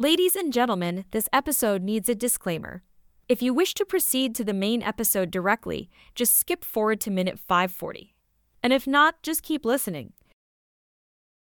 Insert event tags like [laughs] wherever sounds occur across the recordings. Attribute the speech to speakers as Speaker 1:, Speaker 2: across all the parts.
Speaker 1: Ladies and gentlemen, this episode needs a disclaimer. If you wish to proceed to the main episode directly, just skip forward to minute 540. And if not, just keep listening.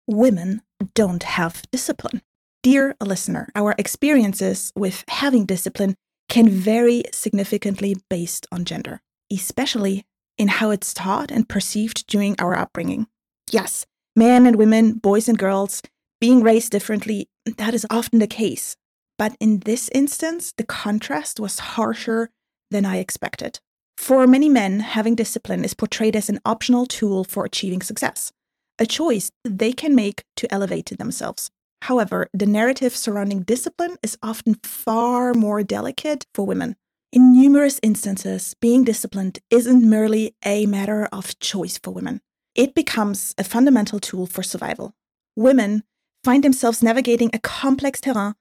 Speaker 2: Women don't have discipline. Dear listener, our experiences with having discipline can vary significantly based on gender, especially in how it's taught and perceived during our upbringing. Yes, men and women, boys and girls, being raised differently, that is often the case. But in this instance, the contrast was harsher than I expected. For many men, having discipline is portrayed as an optional tool for achieving success, a choice they can make to elevate themselves. However, the narrative surrounding discipline is often far more delicate for women. In numerous instances, being disciplined isn't merely a matter of choice for women. It becomes a fundamental tool for survival. Women find themselves navigating a complex terrain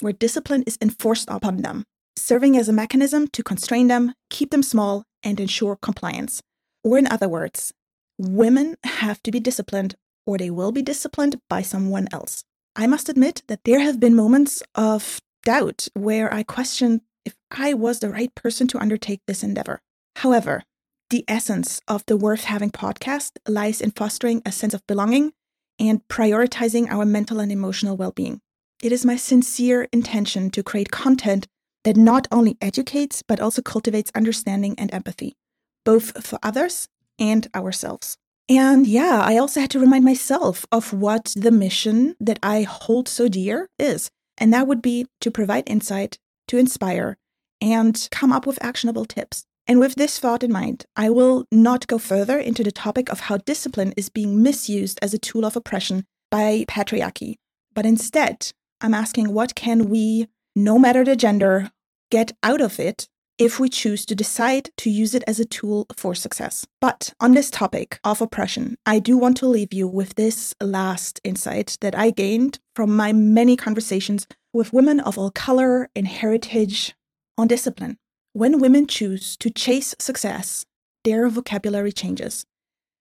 Speaker 2: where discipline is enforced upon them, serving as a mechanism to constrain them, keep them small, and ensure compliance. Or, in other words, women have to be disciplined or they will be disciplined by someone else. I must admit that there have been moments of doubt where I questioned if I was the right person to undertake this endeavor. However, the essence of the Worth Having podcast lies in fostering a sense of belonging and prioritizing our mental and emotional well being. It is my sincere intention to create content that not only educates, but also cultivates understanding and empathy, both for others and ourselves. And yeah, I also had to remind myself of what the mission that I hold so dear is. And that would be to provide insight, to inspire, and come up with actionable tips. And with this thought in mind, I will not go further into the topic of how discipline is being misused as a tool of oppression by patriarchy. But instead, I'm asking what can we, no matter the gender, get out of it if we choose to decide to use it as a tool for success. But on this topic of oppression, I do want to leave you with this last insight that I gained from my many conversations with women of all color and heritage on discipline. When women choose to chase success, their vocabulary changes.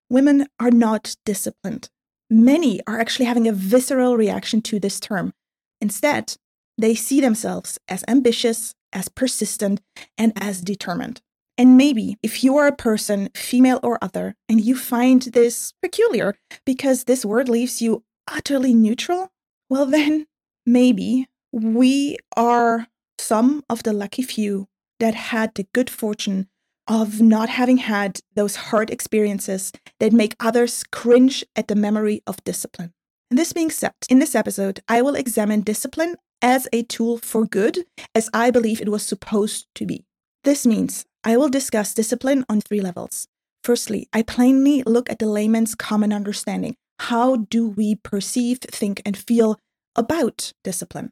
Speaker 2: Women are not disciplined. Many are actually having a visceral reaction to this term. Instead, they see themselves as ambitious, as persistent, and as determined. And maybe if you are a person, female or other, and you find this peculiar because this word leaves you utterly neutral, well, then maybe we are some of the lucky few that had the good fortune of not having had those hard experiences that make others cringe at the memory of discipline. And this being said, in this episode, I will examine discipline as a tool for good, as I believe it was supposed to be. This means I will discuss discipline on three levels. Firstly, I plainly look at the layman's common understanding. How do we perceive, think, and feel about discipline?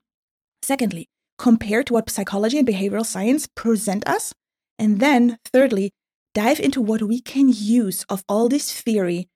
Speaker 2: Secondly, compare to what psychology and behavioral science present us. And then, thirdly, dive into what we can use of all this theory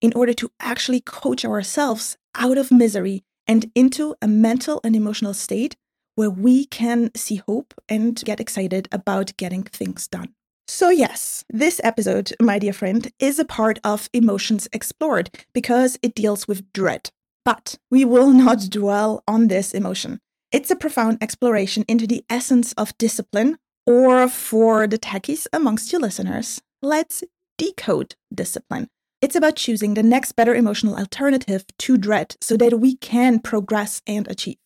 Speaker 2: in order to actually coach ourselves out of misery and into a mental and emotional state where we can see hope and get excited about getting things done. So, yes, this episode, my dear friend, is a part of Emotions Explored because it deals with dread. But we will [laughs] not dwell on this emotion. It's a profound exploration into the essence of discipline, or for the techies amongst you listeners, let's decode discipline. It's about choosing the next better emotional alternative to dread so that we can progress and achieve.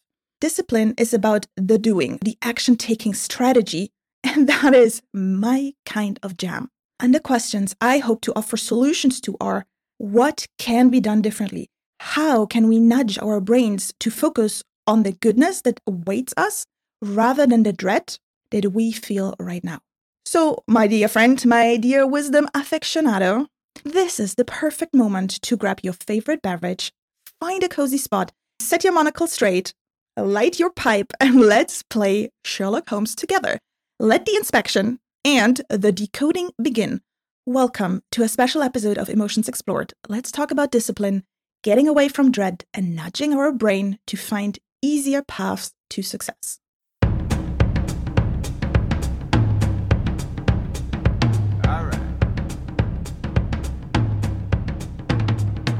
Speaker 2: Discipline is about the doing, the action taking strategy, [laughs] and that is my kind of jam. And the questions I hope to offer solutions to are what can be done differently? How can we nudge our brains to focus on the goodness that awaits us rather than the dread that we feel right now. So, my dear friend, my dear wisdom aficionado, this is the perfect moment to grab your favorite beverage, find a cozy spot, set your monocle straight, light your pipe, [laughs] and let's play Sherlock Holmes together. Let the inspection and the decoding begin. Welcome to a special episode of Emotions Explored. Let's talk about discipline, getting away from dread, and nudging our brain to find easier paths to success.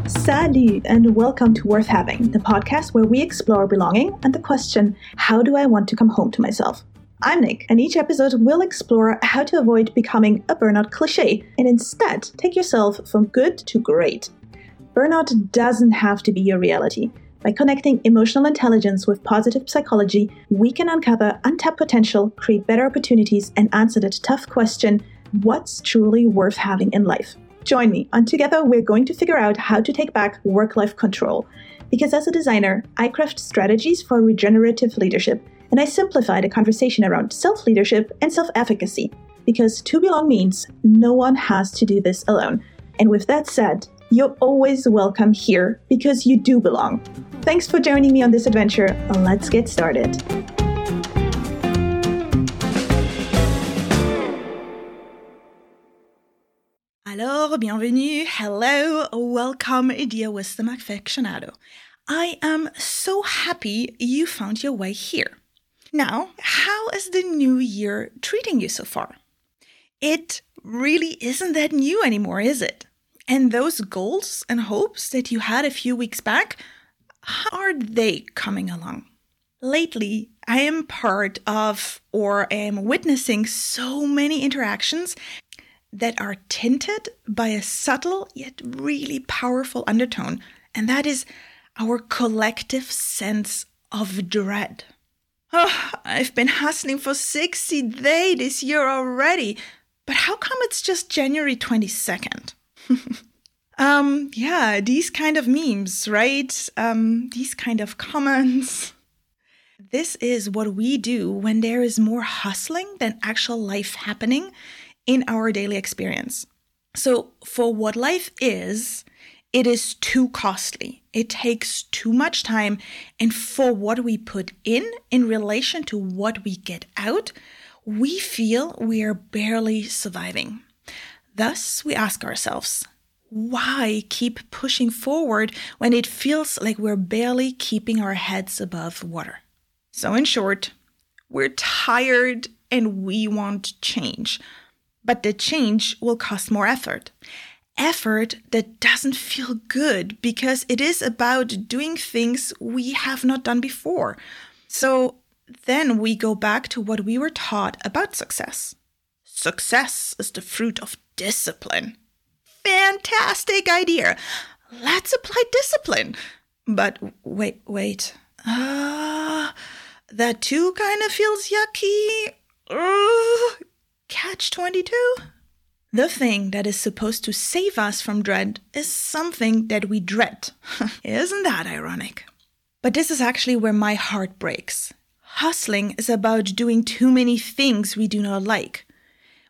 Speaker 2: Salut, and welcome to Worth Having, the podcast where we explore belonging and the question how do I want to come home to myself? I'm Nick, and each episode will explore how to avoid becoming a burnout cliche and instead take yourself from good to great. Burnout doesn't have to be your reality. By connecting emotional intelligence with positive psychology, we can uncover untapped potential, create better opportunities, and answer the tough question what's truly worth having in life? Join me, and together we're going to figure out how to take back work life control. Because as a designer, I craft strategies for regenerative leadership, and I simplify the conversation around self leadership and self efficacy. Because to belong means no one has to do this alone. And with that said, you're always welcome here because you do belong. Thanks for joining me on this adventure. Let's get started. Alors, bienvenue, hello, welcome, dear wisdom aficionado. I am so happy you found your way here. Now, how is the new year treating you so far? It really isn't that new anymore, is it? And those goals and hopes that you had a few weeks back, how are they coming along? Lately, I am part of or am witnessing so many interactions that are tinted by a subtle yet really powerful undertone, and that is our collective sense of dread. Oh, I've been hustling for 60 days this year already, but how come it's just January 22nd? [laughs] um, yeah, these kind of memes, right? Um, these kind of comments. This is what we do when there is more hustling than actual life happening in our daily experience. So, for what life is, it is too costly. It takes too much time. And for what we put in in relation to what we get out, we feel we are barely surviving. Thus, we ask ourselves, why keep pushing forward when it feels like we're barely keeping our heads above water? So, in short, we're tired and we want change but the change will cost more effort. Effort that doesn't feel good because it is about doing things we have not done before. So then we go back to what we were taught about success. Success is the fruit of discipline. Fantastic idea. Let's apply discipline. But wait, wait. Uh, that too kind of feels yucky. Uh, catch 22? The thing that is supposed to save us from dread is something that we dread. [laughs] Isn't that ironic? But this is actually where my heart breaks. Hustling is about doing too many things we do not like.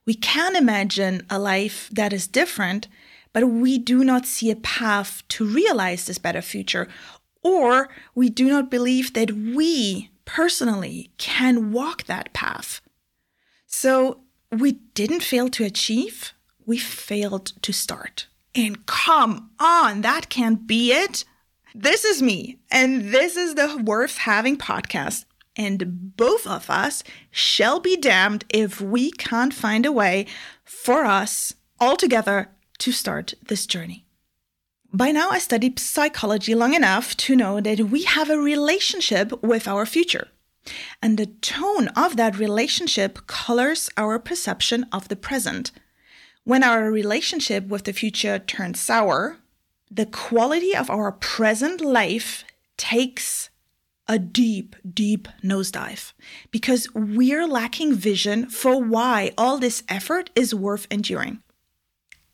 Speaker 2: We can imagine a life that is different, but we do not see a path to realize this better future, or we do not believe that we personally can walk that path. So we didn't fail to achieve, we failed to start. And come on, that can't be it. This is me, and this is the Worth Having podcast. And both of us shall be damned if we can't find a way for us all together to start this journey. By now, I studied psychology long enough to know that we have a relationship with our future. And the tone of that relationship colors our perception of the present. When our relationship with the future turns sour, the quality of our present life takes a deep, deep nosedive because we're lacking vision for why all this effort is worth enduring.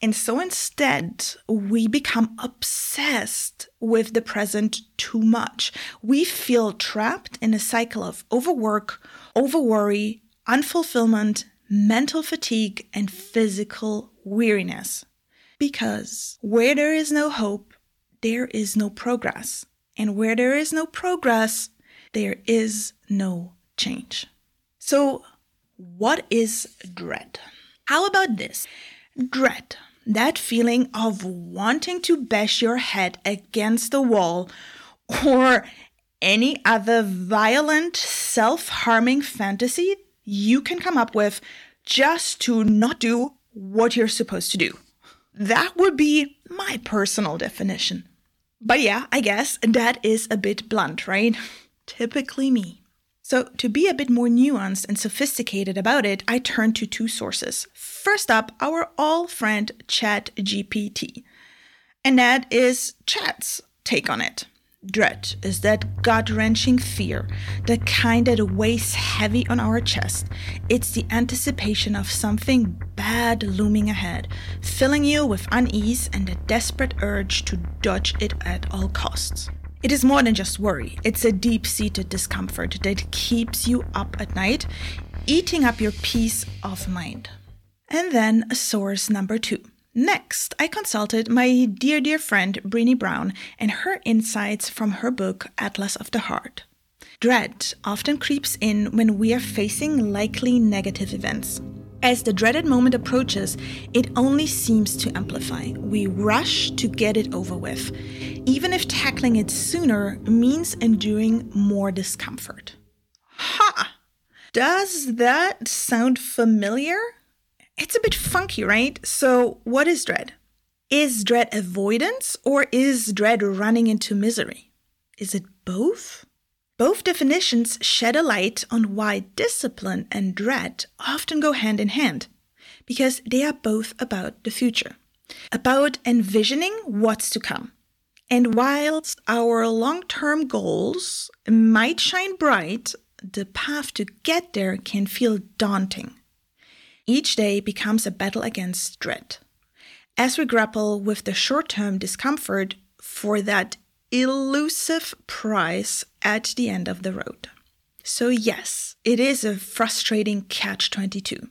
Speaker 2: And so instead, we become obsessed with the present too much. We feel trapped in a cycle of overwork, overworry, unfulfillment, mental fatigue, and physical weariness. Because where there is no hope, there is no progress. And where there is no progress, there is no change. So, what is dread? How about this? Dread that feeling of wanting to bash your head against the wall or any other violent, self harming fantasy you can come up with just to not do what you're supposed to do. That would be my personal definition. But yeah, I guess that is a bit blunt, right? Typically me. So, to be a bit more nuanced and sophisticated about it, I turn to two sources. First up, our all friend ChatGPT. And that is Chat's take on it. Dread is that gut wrenching fear, the kind that weighs heavy on our chest. It's the anticipation of something bad looming ahead, filling you with unease and a desperate urge to dodge it at all costs. It is more than just worry, it's a deep seated discomfort that keeps you up at night, eating up your peace of mind. And then source number two Next, I consulted my dear, dear friend Brené Brown and her insights from her book Atlas of the Heart. Dread often creeps in when we are facing likely negative events. As the dreaded moment approaches, it only seems to amplify. We rush to get it over with, even if tackling it sooner means enduring more discomfort. Ha! Does that sound familiar? It's a bit funky, right? So, what is dread? Is dread avoidance or is dread running into misery? Is it both? Both definitions shed a light on why discipline and dread often go hand in hand, because they are both about the future, about envisioning what's to come. And whilst our long term goals might shine bright, the path to get there can feel daunting. Each day becomes a battle against dread. As we grapple with the short term discomfort for that elusive prize at the end of the road. So, yes, it is a frustrating catch 22.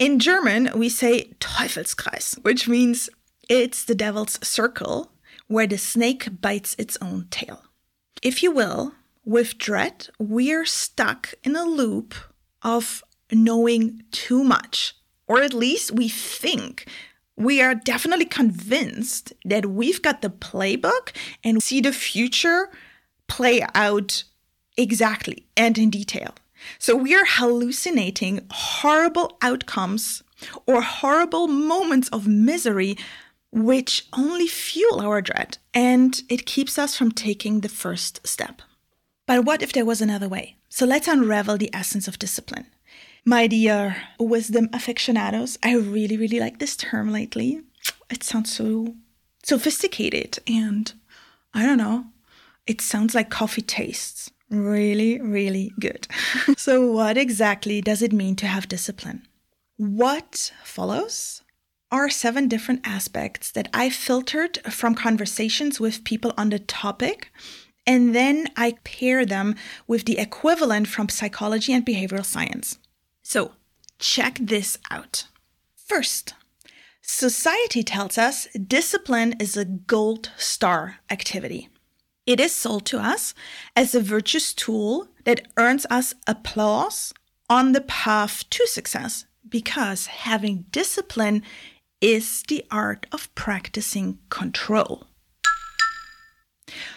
Speaker 2: In German, we say Teufelskreis, which means it's the devil's circle where the snake bites its own tail. If you will, with dread, we're stuck in a loop of knowing too much, or at least we think. We are definitely convinced that we've got the playbook and see the future play out exactly and in detail. So we are hallucinating horrible outcomes or horrible moments of misery, which only fuel our dread and it keeps us from taking the first step. But what if there was another way? So let's unravel the essence of discipline. My dear wisdom aficionados, I really, really like this term lately. It sounds so sophisticated and I don't know, it sounds like coffee tastes really, really good. [laughs] so, what exactly does it mean to have discipline? What follows are seven different aspects that I filtered from conversations with people on the topic. And then I pair them with the equivalent from psychology and behavioral science. So, check this out. First, society tells us discipline is a gold star activity. It is sold to us as a virtuous tool that earns us applause on the path to success because having discipline is the art of practicing control.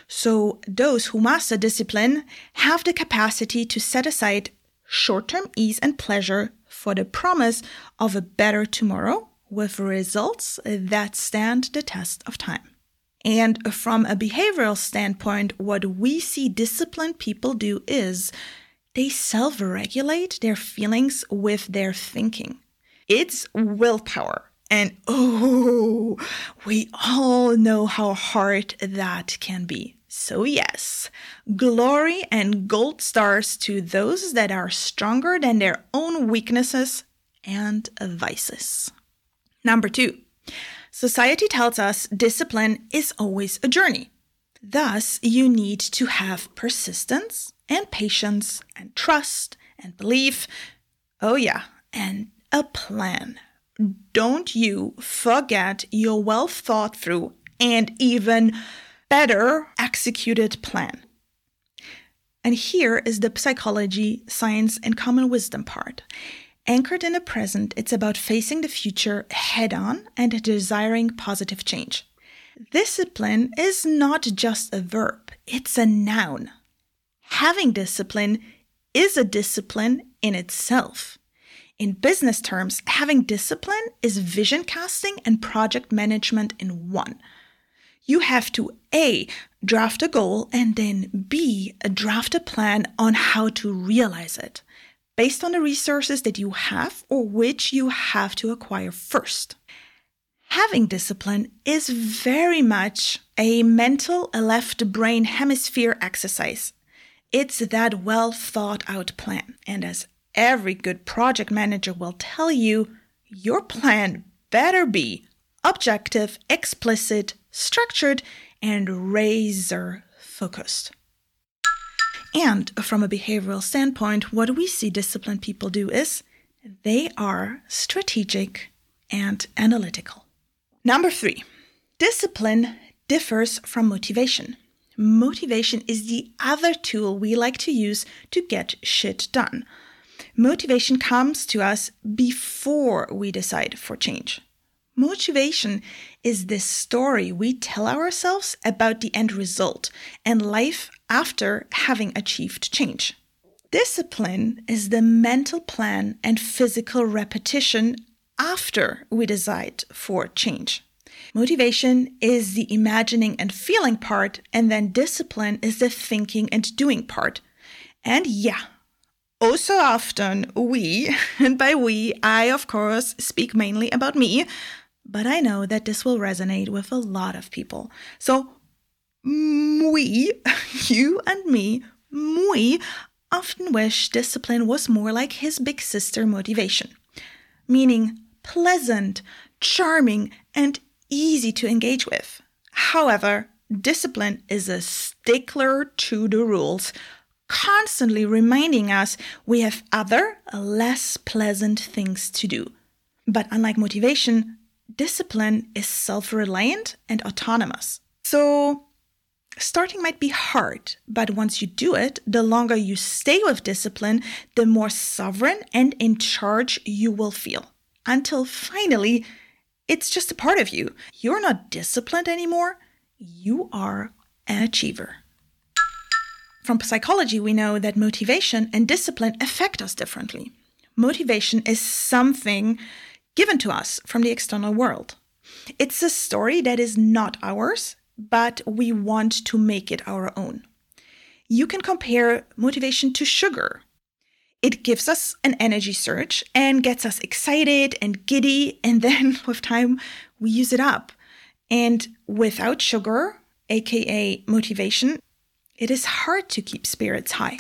Speaker 2: So, those who master discipline have the capacity to set aside short term ease and pleasure for the promise of a better tomorrow with results that stand the test of time. And from a behavioral standpoint, what we see disciplined people do is they self regulate their feelings with their thinking. It's willpower. And [laughs] oh, we all know how hard that can be. So, yes, glory and gold stars to those that are stronger than their own weaknesses and vices. Number two, society tells us discipline is always a journey. Thus, you need to have persistence and patience and trust and belief. Oh, yeah, and a plan. Don't you forget your well thought through and even better executed plan. And here is the psychology, science, and common wisdom part. Anchored in the present, it's about facing the future head on and desiring positive change. Discipline is not just a verb, it's a noun. Having discipline is a discipline in itself. In business terms, having discipline is vision casting and project management in one. You have to A, draft a goal, and then B, draft a plan on how to realize it based on the resources that you have or which you have to acquire first. Having discipline is very much a mental left brain hemisphere exercise. It's that well thought out plan. And as every good project manager will tell you, your plan better be objective, explicit, structured, and razor focused. And from a behavioral standpoint, what we see disciplined people do is they are strategic and analytical. Number three, discipline differs from motivation. Motivation is the other tool we like to use to get shit done. Motivation comes to us before we decide for change. Motivation is this story we tell ourselves about the end result and life after having achieved change. Discipline is the mental plan and physical repetition after we decide for change. Motivation is the imagining and feeling part, and then discipline is the thinking and doing part. And yeah, oh so often we, [laughs] and by we, I of course speak mainly about me, but I know that this will resonate with a lot of people. So, we, [laughs] you and me, we often wish discipline was more like his big sister motivation, meaning pleasant, charming, and easy to engage with. However, discipline is a stickler to the rules, constantly reminding us we have other, less pleasant things to do. But unlike motivation, discipline is self reliant and autonomous. So, starting might be hard, but once you do it, the longer you stay with discipline, the more sovereign and in charge you will feel. Until finally, it's just a part of you. You're not disciplined anymore, you are an achiever. From psychology, we know that motivation and discipline affect us differently. Motivation is something given to us from the external world. It's a story that is not ours, but we want to make it our own. You can compare motivation to sugar. It gives us an energy surge and gets us excited and giddy, and then [laughs] with time, we use it up. And without sugar, aka motivation, it is hard to keep spirits high.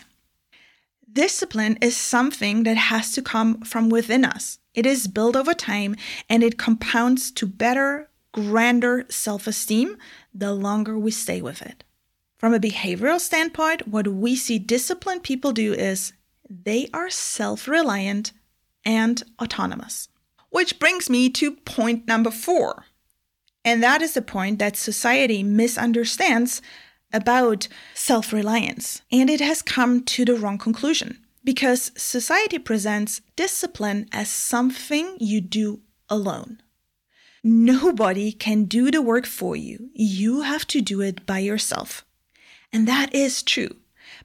Speaker 2: Discipline is something that has to come from within us. It is built over time and it compounds to better, grander self esteem the longer we stay with it. From a behavioral standpoint, what we see disciplined people do is they are self reliant and autonomous. Which brings me to point number four. And that is the point that society misunderstands about self reliance. And it has come to the wrong conclusion because society presents discipline as something you do alone. Nobody can do the work for you. You have to do it by yourself. And that is true.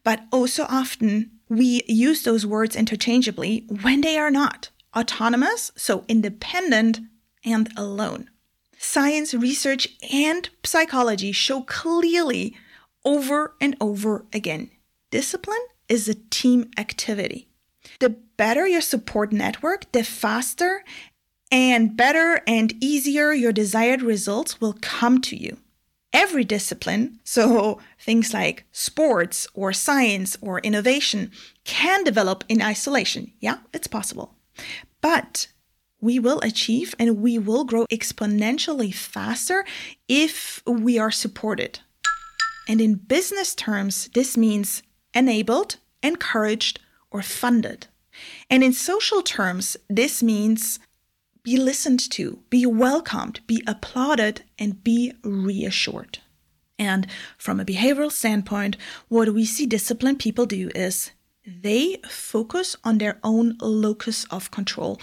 Speaker 2: But also often we use those words interchangeably when they are not autonomous, so independent and alone. Science, research, and psychology show clearly over and over again discipline is a team activity. The better your support network, the faster and better and easier your desired results will come to you. Every discipline, [laughs] so things like sports or science or innovation, can develop in isolation. Yeah, it's possible. But we will achieve and we will grow exponentially faster if we are supported. And in business terms, this means enabled, encouraged, or funded. And in social terms, this means be listened to, be welcomed, be applauded, and be reassured. And from a behavioral standpoint, what we see disciplined people do is they focus on their own locus of control,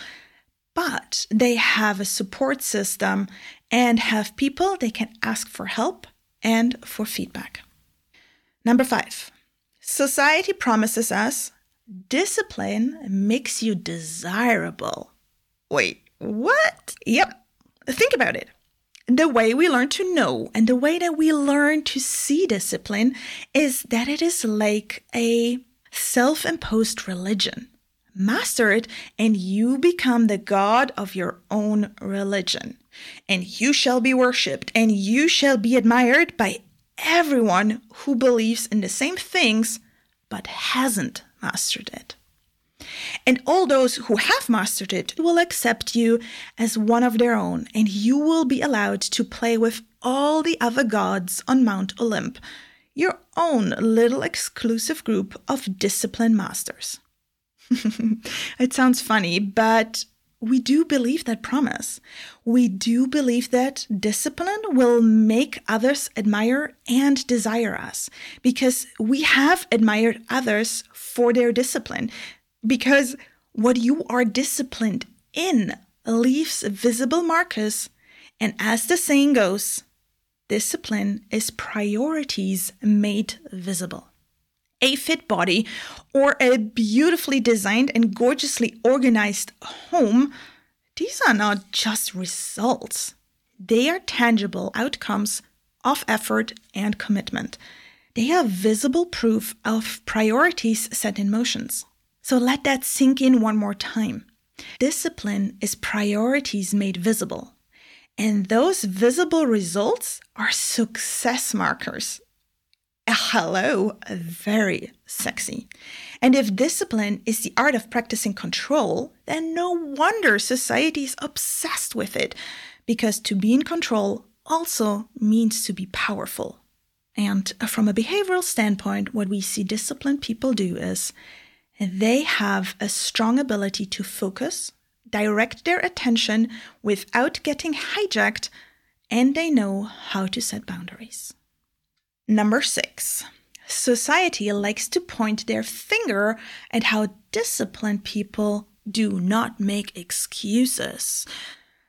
Speaker 2: but they have a support system and have people they can ask for help and for feedback. Number five, society promises us discipline makes you desirable. Wait, what? Yep. Think about it. The way we learn to know and the way that we learn to see discipline is that it is like a self imposed religion. Master it, and you become the God of your own religion. And you shall be worshipped, and you shall be admired by everyone who believes in the same things but hasn't mastered it. And all those who have mastered it will accept you as one of their own, and you will be allowed to play with all the other gods on Mount Olymp, your own little exclusive group of discipline masters. [laughs] it sounds funny, but we do believe that promise. We do believe that discipline will make others admire and desire us because we have admired others for their discipline. Because what you are disciplined in leaves visible markers. And as the saying goes, discipline is priorities made visible a fit body, or a beautifully designed and gorgeously organized home, these are not just results. They are tangible outcomes of effort and commitment. They are visible proof of priorities set in motions. So let that sink in one more time. Discipline is priorities made visible. And those visible results are success markers hello, very sexy. And if discipline is the art of practicing control, then no wonder society is obsessed with it, because to be in control also means to be powerful. And from a behavioral standpoint, what we see disciplined people do is they have a strong ability to focus, direct their attention without getting hijacked, and they know how to set boundaries. Number six, society likes to point their finger at how disciplined people do not make excuses.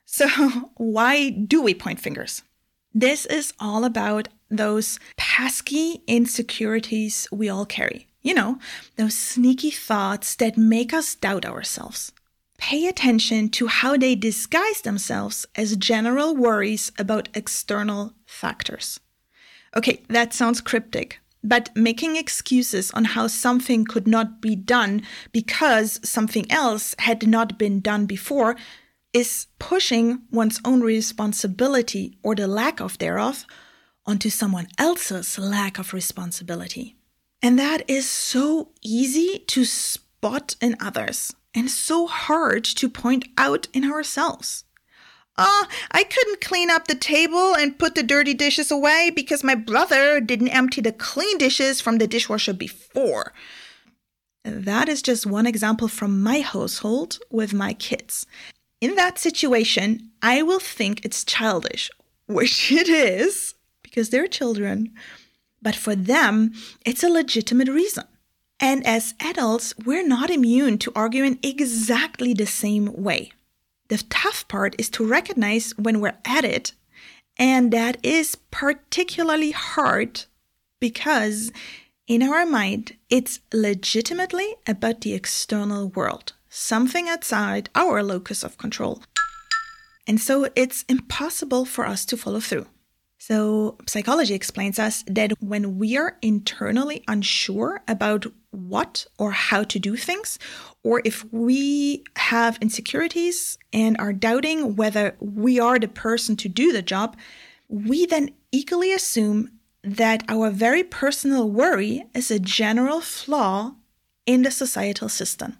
Speaker 2: So, [laughs] why do we point fingers? This is all about those pesky insecurities we all carry. You know, those sneaky thoughts that make us doubt ourselves. Pay attention to how they disguise themselves as general worries about external factors. Okay, that sounds cryptic, but making excuses on how something could not be done because something else had not been done before is pushing one's own responsibility or the lack of thereof onto someone else's lack of responsibility. And that is so easy to spot in others and so hard to point out in ourselves. Oh, I couldn't clean up the table and put the dirty dishes away because my brother didn't empty the clean dishes from the dishwasher before. That is just one example from my household with my kids. In that situation, I will think it's childish, which [laughs] it is because they're children. But for them, it's a legitimate reason. And as adults, we're not immune to arguing exactly the same way. The tough part is to recognize when we're at it. And that is particularly hard because in our mind, it's legitimately about the external world, something outside our locus of control. And so it's impossible for us to follow through. So, psychology explains us that when we are internally unsure about what or how to do things, or if we have insecurities and are doubting whether we are the person to do the job, we then eagerly assume that our very personal worry is a general flaw in the societal system.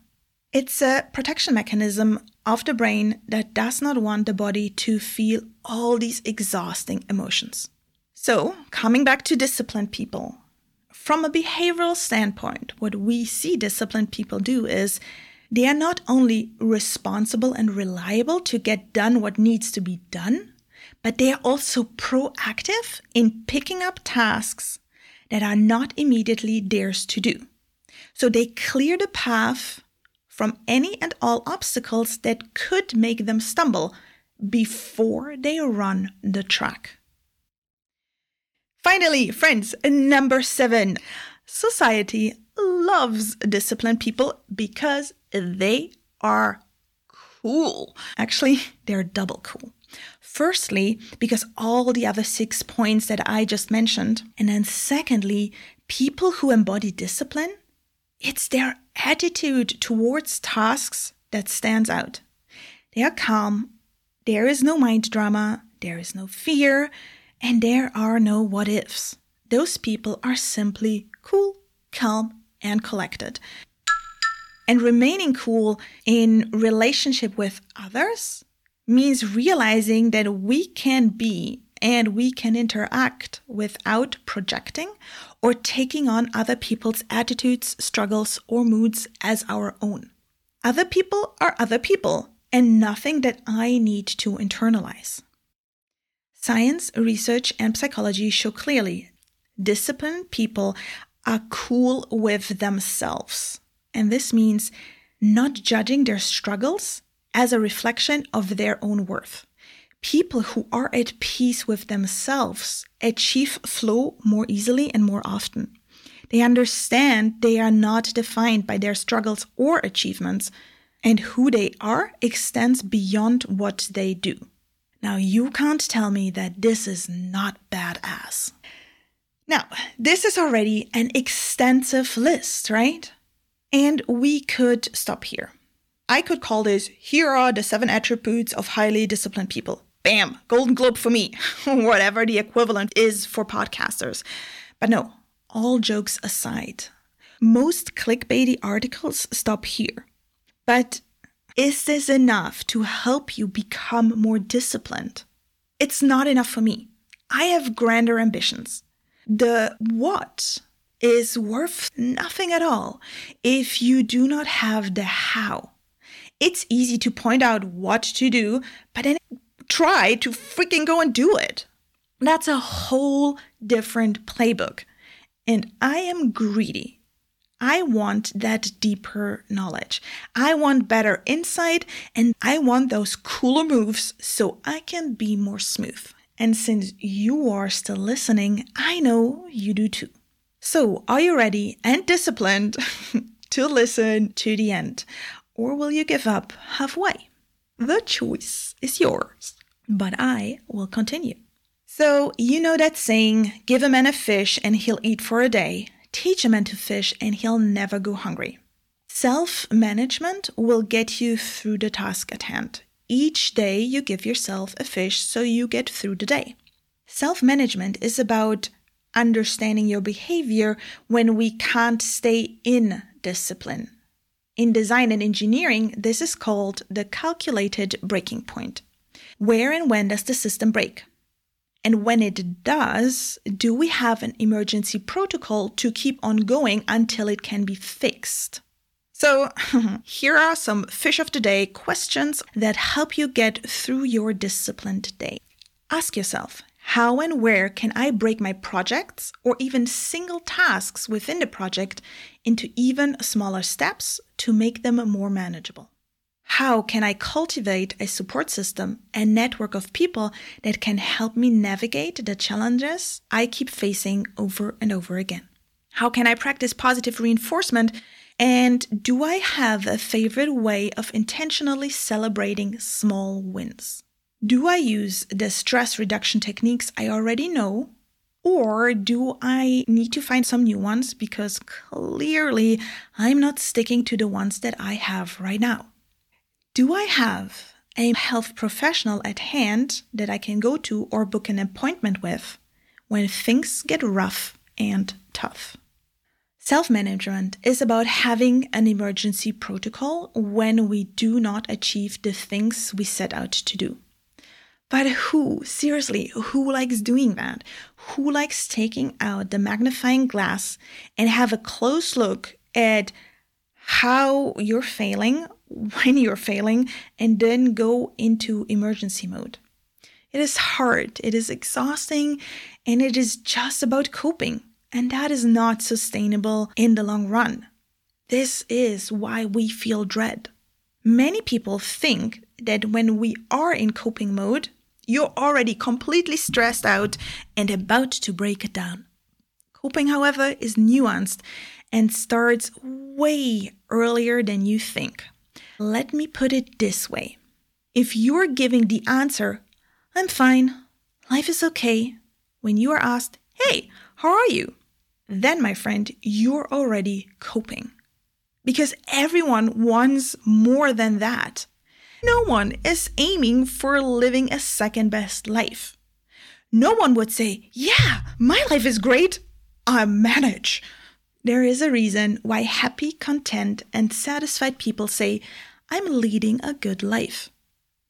Speaker 2: It's a protection mechanism of the brain that does not want the body to feel all these exhausting emotions. So, coming back to disciplined people, from a behavioral standpoint, what we see disciplined people do is they are not only responsible and reliable to get done what needs to be done, but they are also proactive in picking up tasks that are not immediately theirs to do. So they clear the path from any and all obstacles that could make them stumble before they run the track. Finally, friends, number seven society loves disciplined people because they are cool. Actually, they're double cool. Firstly, because all the other six points that I just mentioned. And then secondly, people who embody discipline, it's their attitude towards tasks that stands out. They are calm, there is no mind drama, there is no fear, and there are no what ifs. Those people are simply cool, calm, and collected. And remaining cool in relationship with others means realizing that we can be and we can interact without projecting or taking on other people's attitudes, struggles, or moods as our own. Other people are other people and nothing that I need to internalize. Science, research, and psychology show clearly disciplined people are cool with themselves. And this means not judging their struggles as a reflection of their own worth. People who are at peace with themselves achieve flow more easily and more often. They understand they are not defined by their struggles or achievements, and who they are extends beyond what they do. Now, you can't tell me that this is not badass. Now, this is already an extensive list, right? And we could stop here. I could call this Here are the seven attributes of highly disciplined people. Bam, Golden Globe for me, [laughs] whatever the equivalent is for podcasters. But no, all jokes aside, most clickbaity articles stop here. But is this enough to help you become more disciplined? It's not enough for me. I have grander ambitions. The what is worth nothing at all if you do not have the how. It's easy to point out what to do, but then try to freaking go and do it. That's a whole different playbook. And I am greedy. I want that deeper knowledge. I want better insight and I want those cooler moves so I can be more smooth. And since you are still listening, I know you do too. So, are you ready and disciplined [laughs] to listen to the end? Or will you give up halfway? The choice is yours. But I will continue. So, you know that saying, give a man a fish and he'll eat for a day, teach a man to fish and he'll never go hungry. Self management will get you through the task at hand. Each day you give yourself a fish so you get through the day. Self management is about understanding your behavior when we can't stay in discipline. In design and engineering, this is called the calculated breaking point. Where and when does the system break? And when it does, do we have an emergency protocol to keep on going until it can be fixed? So, [laughs] here are some fish of the day questions that help you get through your disciplined day. Ask yourself how and where can I break my projects or even single tasks within the project into even smaller steps to make them more manageable? How can I cultivate a support system, a network of people that can help me navigate the challenges I keep facing over and over again? How can I practice positive reinforcement? And do I have a favorite way of intentionally celebrating small wins? Do I use the stress reduction techniques I already know? Or do I need to find some new ones because clearly I'm not sticking to the ones that I have right now? Do I have a health professional at hand that I can go to or book an appointment with when things get rough and tough? Self management is about having an emergency protocol when we do not achieve the things we set out to do. But who, seriously, who likes doing that? Who likes taking out the magnifying glass and have a close look at how you're failing, when you're failing, and then go into emergency mode? It is hard, it is exhausting, and it is just about coping. And that is not sustainable in the long run. This is why we feel dread. Many people think that when we are in coping mode, you're already completely stressed out and about to break it down. Coping, however, is nuanced and starts way earlier than you think. Let me put it this way if you're giving the answer, I'm fine. Life is okay. When you are asked, Hey, how are you? Then, my friend, you're already coping. Because everyone wants more than that. No one is aiming for living a second best life. No one would say, Yeah, my life is great. I manage. There is a reason why happy, content, and satisfied people say, I'm leading a good life.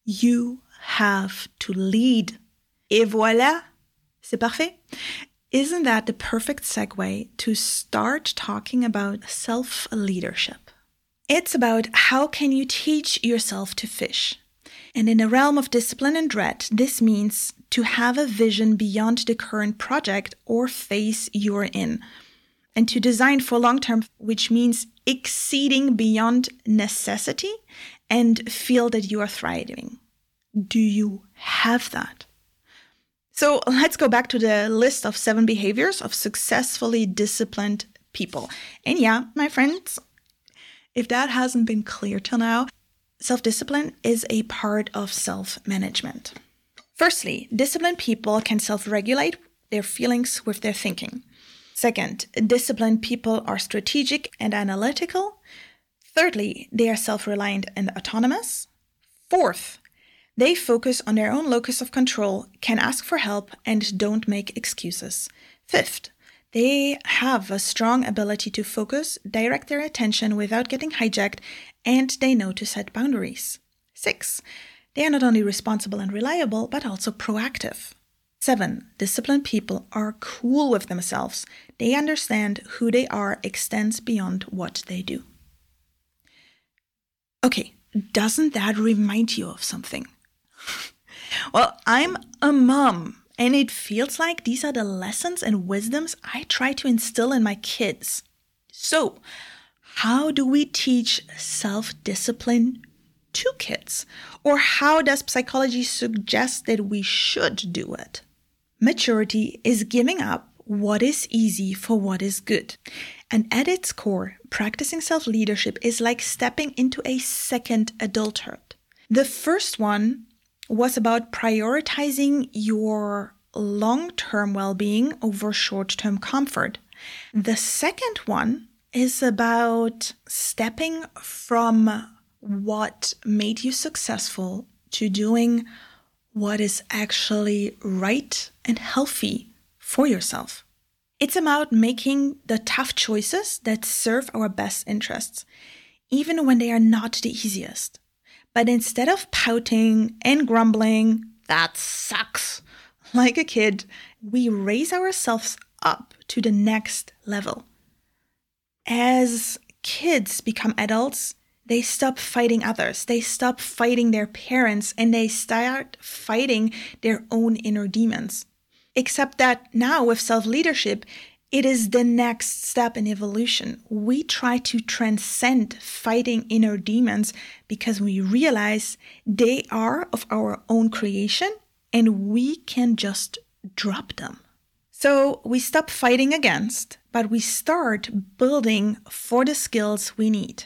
Speaker 2: You have to lead. Et voilà, c'est parfait. Isn't that the perfect segue to start talking about self leadership? It's about how can you teach yourself to fish. And in a realm of discipline and dread, this means to have a vision beyond the current project or phase you're in and to design for long term, which means exceeding beyond necessity and feel that you are thriving. Do you have that? So let's go back to the list of seven behaviors of successfully disciplined people. And yeah, my friends, if that hasn't been clear till now, self discipline is a part of self management. Firstly, disciplined people can self regulate their feelings with their thinking. Second, disciplined people are strategic and analytical. Thirdly, they are self reliant and autonomous. Fourth, they focus on their own locus of control, can ask for help, and don't make excuses. Fifth, they have a strong ability to focus, direct their attention without getting hijacked, and they know to set boundaries. Six, they are not only responsible and reliable, but also proactive. Seven, disciplined people are cool with themselves. They understand who they are extends beyond what they do. Okay, doesn't that remind you of something? [laughs] well, I'm a mom, and it feels like these are the lessons and wisdoms I try to instill in my kids. So, how do we teach self discipline to kids? Or how does psychology suggest that we should do it? Maturity is giving up what is easy for what is good. And at its core, practicing self leadership is like stepping into a second adulthood. The first one was about prioritizing your long term well being over short term comfort. The second one is about stepping from what made you successful to doing what is actually right and healthy for yourself. It's about making the tough choices that serve our best interests, even when they are not the easiest. But instead of pouting and grumbling, that sucks, [laughs] like a kid, we raise ourselves up to the next level. As kids become adults, they stop fighting others, they stop fighting their parents, and they start fighting their own inner demons. Except that now, with self leadership, it is the next step in evolution. We try to transcend fighting inner demons because we realize they are of our own creation and we can just drop them. So we stop fighting against, but we start building for the skills we need.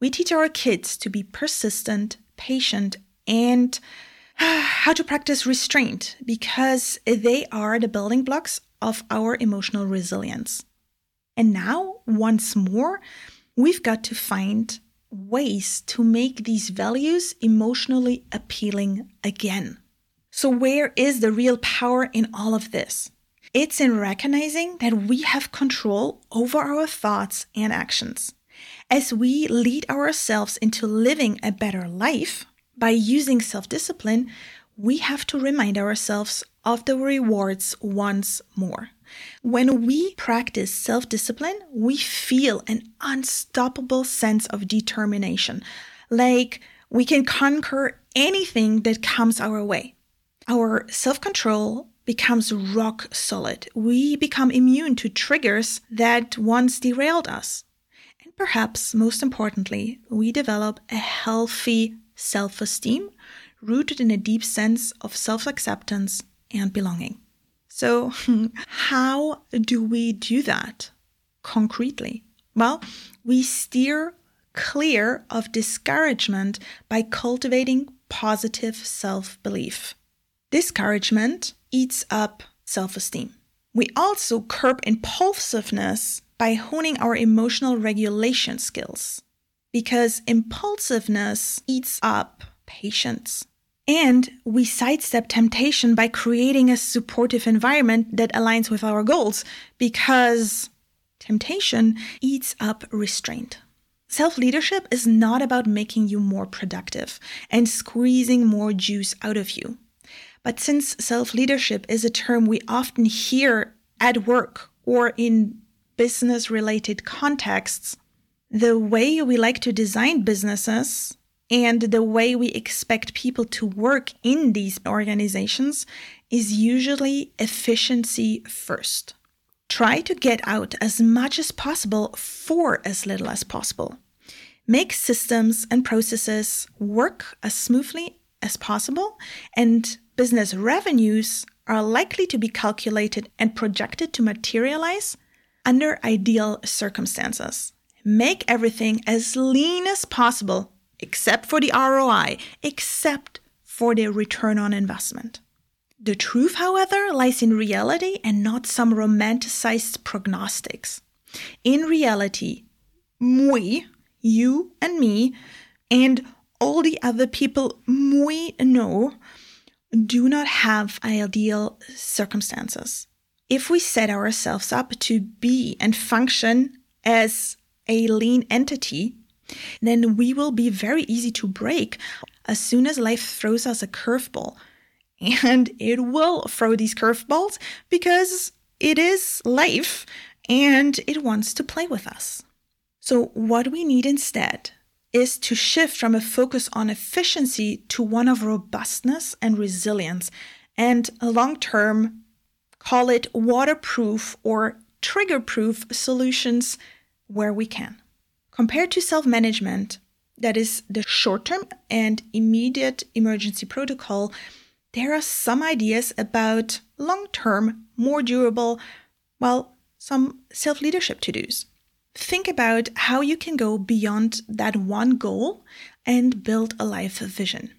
Speaker 2: We teach our kids to be persistent, patient, and [sighs] how to practice restraint because they are the building blocks of our emotional resilience. And now, once more, we've got to find ways to make these values emotionally appealing again. So, where is the real power in all of this? It's in recognizing that we have control over our thoughts and actions. As we lead ourselves into living a better life by using self discipline, we have to remind ourselves of the rewards once more. When we practice self discipline, we feel an unstoppable sense of determination, like we can conquer anything that comes our way our self control becomes rock solid. We become immune to triggers that once derailed us. Perhaps most importantly, we develop a healthy self esteem rooted in a deep sense of self acceptance and belonging. So, [laughs] how do we do that concretely? Well, we steer clear of discouragement by cultivating positive self belief. Discouragement eats up self esteem. We also curb impulsiveness by honing our emotional regulation skills because impulsiveness eats up patience. And we sidestep temptation by creating a supportive environment that aligns with our goals because temptation eats up restraint. Self leadership is not about making you more productive and squeezing more juice out of you. But since self leadership is a term we often hear at work or in business related contexts, the way we like to design businesses and the way we expect people to work in these organizations is usually efficiency first. Try to get out as much as possible for as little as possible. Make systems and processes work as smoothly as possible, and business revenues are likely to be calculated and projected to materialize under ideal circumstances. Make everything as lean as possible except for the ROI, except for the return on investment. The truth, however, lies in reality and not some romanticized prognostics. In reality, we, you and me, and all the other people we know do not have ideal circumstances. If we set ourselves up to be and function as a lean entity, then we will be very easy to break as soon as life throws us a curveball. And it will throw these curveballs because it is life and it wants to play with us. So, what we need instead is to shift from a focus on efficiency to one of robustness and resilience, and long term, call it waterproof or trigger proof solutions where we can. Compared to self management, that is the short term and immediate emergency protocol, there are some ideas about long term, more durable, well, some self leadership to dos. Think about how you can go beyond that one goal and build a life vision.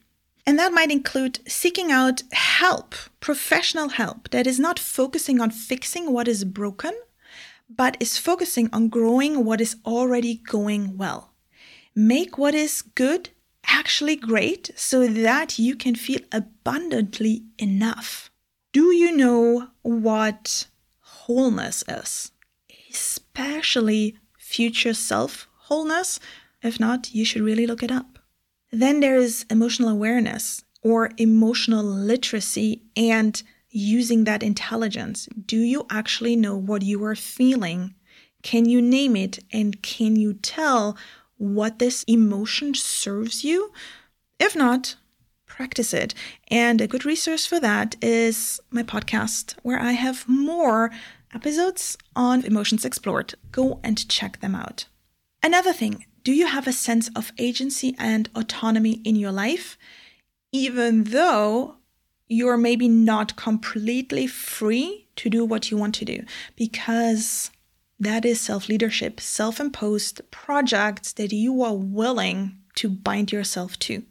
Speaker 2: And that might include seeking out help, professional help that is not focusing on fixing what is broken, but is focusing on growing what is already going well. Make what is good actually great so that you can feel abundantly enough. Do you know what wholeness is? Especially future self wholeness. If not, you should really look it up. Then there is emotional awareness or emotional literacy and using that intelligence? Do you actually know what you are feeling? Can you name it? And can you tell what this emotion serves you? If not, practice it. And a good resource for that is my podcast, where I have more episodes on emotions explored. Go and check them out. Another thing do you have a sense of agency and autonomy in your life? Even though you're maybe not completely free to do what you want to do because that is self leadership, self imposed projects that you are willing to bind yourself to.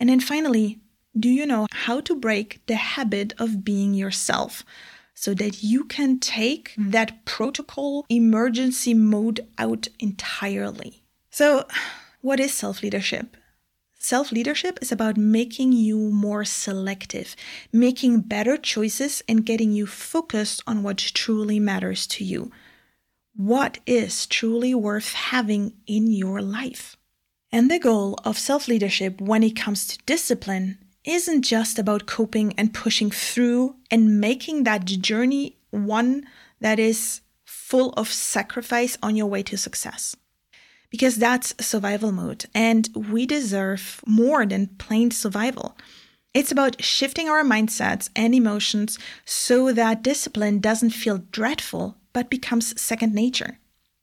Speaker 2: And then finally, do you know how to break the habit of being yourself so that you can take that protocol emergency mode out entirely? So, what is self leadership? Self leadership is about making you more selective, making better choices, and getting you focused on what truly matters to you. What is truly worth having in your life? And the goal of self leadership when it comes to discipline isn't just about coping and pushing through and making that journey one that is full of sacrifice on your way to success because that's survival mode and we deserve more than plain survival. It's about shifting our mindsets and emotions so that discipline doesn't feel dreadful but becomes second nature.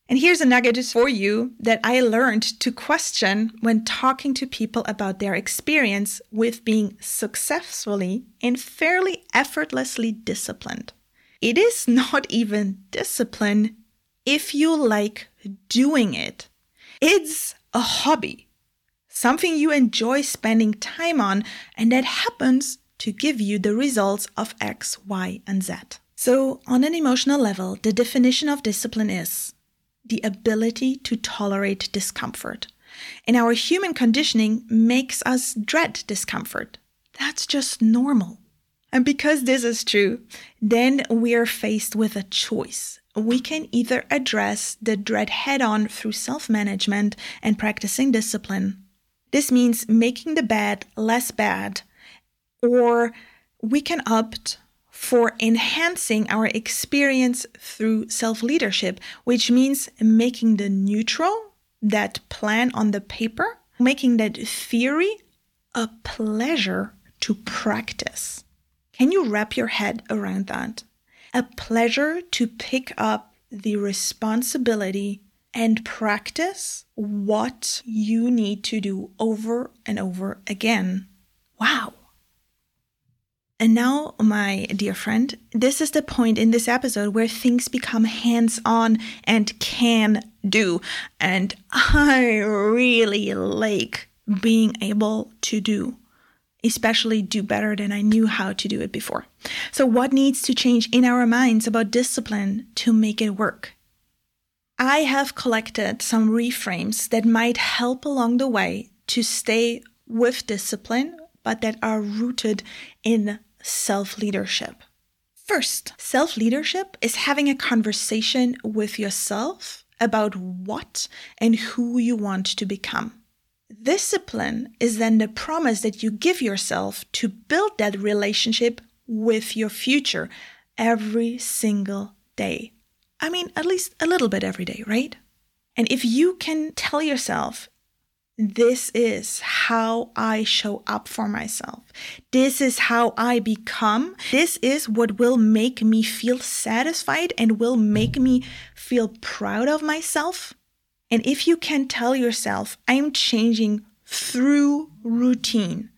Speaker 2: And here's a nugget for you that I learned to question when talking to people about their experience with being successfully and fairly effortlessly disciplined. It is [laughs] not even discipline if you like doing it. It's a hobby, something you enjoy spending time on, and that happens to give you the results of X, Y, and Z. So, on an emotional level, the definition of discipline is the ability to tolerate discomfort. And our human conditioning makes us dread discomfort. That's just normal. And because this is true, then we are faced with a choice. We can either address the dread head on through self management and practicing discipline. This means making the bad less bad, or we can opt for enhancing our experience through self leadership, which means making the neutral, that plan on the paper, making that theory a pleasure to practice. Can you wrap your head around that? A pleasure to pick up the responsibility and practice what you need to do over and over again. Wow. And now, my dear friend, this is the point in this episode where things become hands on and can do. And I really like being able to do especially do better than I knew how to do it before. So, what needs to change in our minds about discipline to make it work? I have collected some reframes that might help along the way to stay with discipline, but that are rooted in self leadership. First, self leadership is having a conversation with yourself about what and who you want to become. Discipline is then the promise that you give yourself to build that relationship with your future every single day. I mean, at least a little bit every day, right? And if you can tell yourself, this is how I show up for myself. This is how I become. This is what will make me feel satisfied and will make me feel proud of myself. And if you can tell yourself, I'm changing through routine,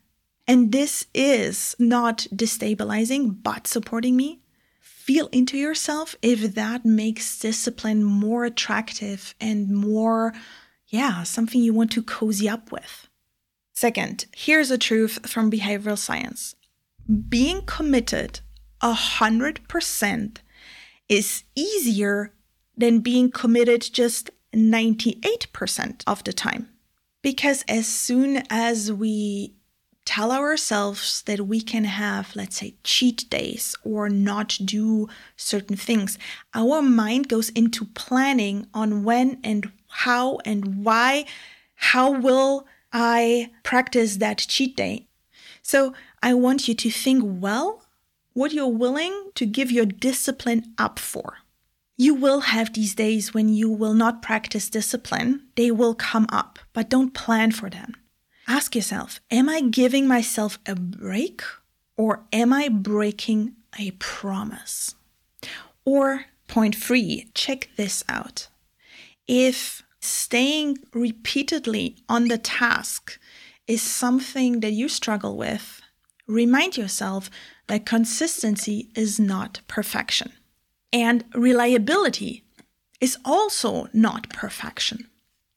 Speaker 2: and this is not destabilizing but supporting me, feel into yourself if that makes discipline more attractive and more, yeah, something you want to cozy up with. Second, here's a truth from behavioral science being committed 100% is easier than being committed just 98% of the time. Because as soon as we tell ourselves that we can have, let's say, cheat days or not do certain things, our mind goes into planning on when and how and why, how will I practice that cheat day. So I want you to think well what you're willing to give your discipline up for. You will have these days when you will not practice discipline. They will come up, but don't plan for them. Ask yourself Am I giving myself a break or am I breaking a promise? Or point three, check this out. If staying repeatedly on the task is something that you struggle with, remind yourself that consistency is not perfection. And reliability is also not perfection.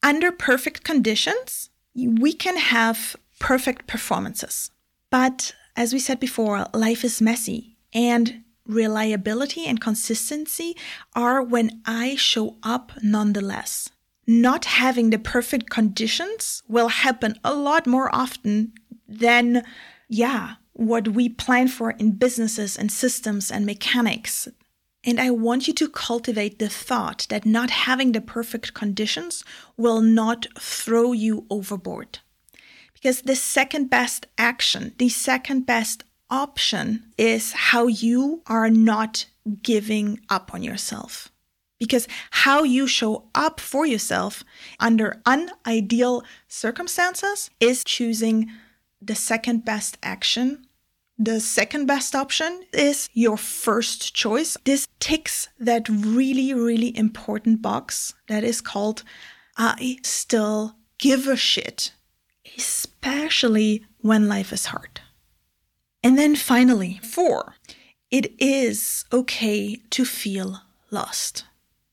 Speaker 2: Under perfect conditions, we can have perfect performances. But as we said before, life is messy and reliability and consistency are when I show up nonetheless. Not having the perfect conditions will happen a lot more often than, yeah, what we plan for in businesses and systems and mechanics. And I want you to cultivate the thought that not having the perfect conditions will not throw you overboard. Because the second best action, the second best option is how you are not giving up on yourself. Because how you show up for yourself under unideal circumstances is choosing the second best action the second best option is your first choice. This ticks that really, really important box that is called I still give a shit, especially when life is hard. And then finally, four, it is okay to feel lost.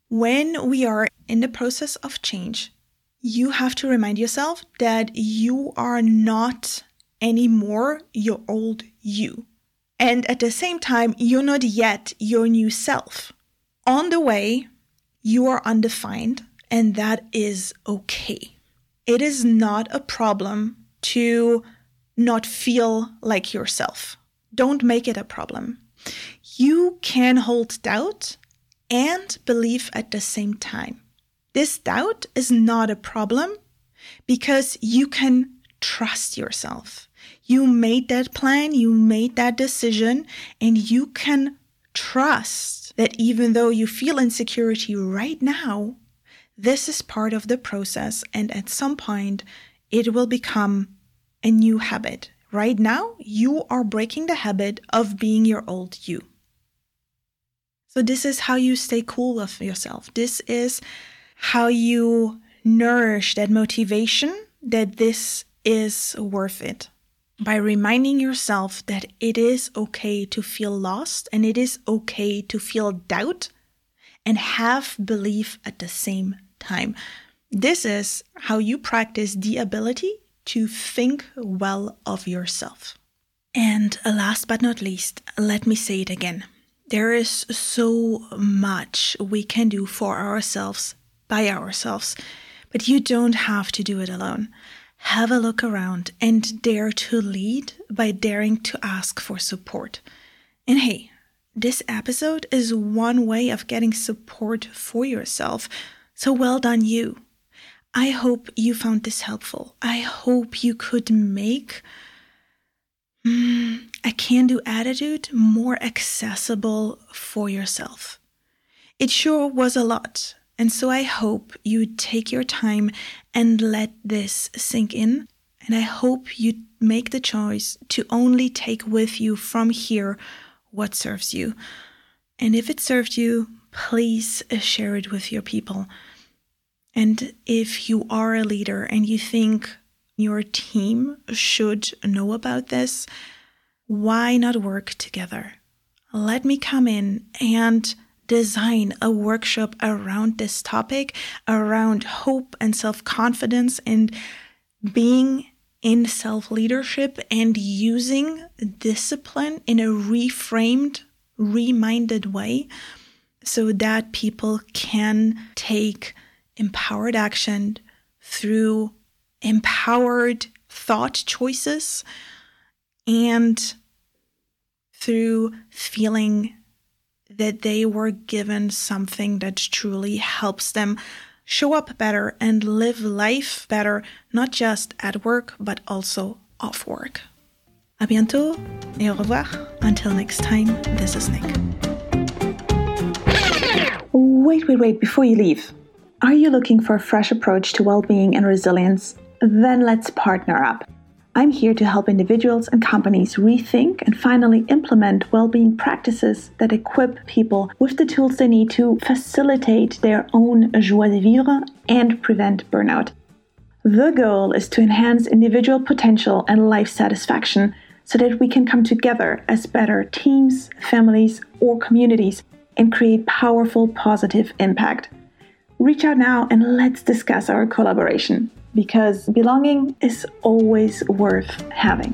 Speaker 2: When we are in the process of change, you have to remind yourself that you are not anymore your old you. And at the same time, you're not yet your new self. On the way, you are undefined, and that is okay. It is not a problem to not feel like yourself. Don't make it a problem. You can hold doubt and belief at the same time. This doubt is not a problem because you can trust yourself. You made that plan, you made that decision, and you can trust that even though you feel insecurity right now, this is part of the process, and at some point, it will become a new habit. Right now, you are breaking the habit of being your old you. So, this is how you stay cool with yourself. This is how you nourish that motivation that this is worth it by reminding yourself that it is okay to feel lost and it is okay to feel doubt and have belief at the same time. This is how you practice the ability to think well of yourself. And last but not least, let me say it again. There is so much we can do for ourselves by ourselves, but you don't have to do it alone. Have a look around and dare to lead by daring to ask for support. And hey, this episode is one way of getting support for yourself. So well done, you. I hope you found this helpful. I hope you could make mm, a can do attitude more accessible for yourself. It sure was a lot, and so I hope you take your time and let this sink in. And I hope you make the choice to only take with you from here what serves you. And if it served you, please share it with your people. And if you are a leader and you think your team should know about this, why not work together? Let me come in and design a workshop around this topic, around hope and self confidence and being in self leadership and using discipline in a reframed, reminded way so that people can take empowered action through empowered thought choices and through feeling that they were given something that truly helps them show up better and live life better, not just at work, but also off work. À bientôt et au revoir. Until next time, this is Nick.
Speaker 3: Wait, wait, wait, before you leave. Are you looking for a fresh approach to well being and resilience? Then let's partner up. I'm here to help individuals and companies rethink and finally implement well being practices that equip people with the tools they need to facilitate their own joie de vivre and prevent burnout. The goal is to enhance individual potential and life satisfaction so that we can come together as better teams, families, or communities and create powerful positive impact. Reach out now and let's discuss our collaboration because belonging is always worth having.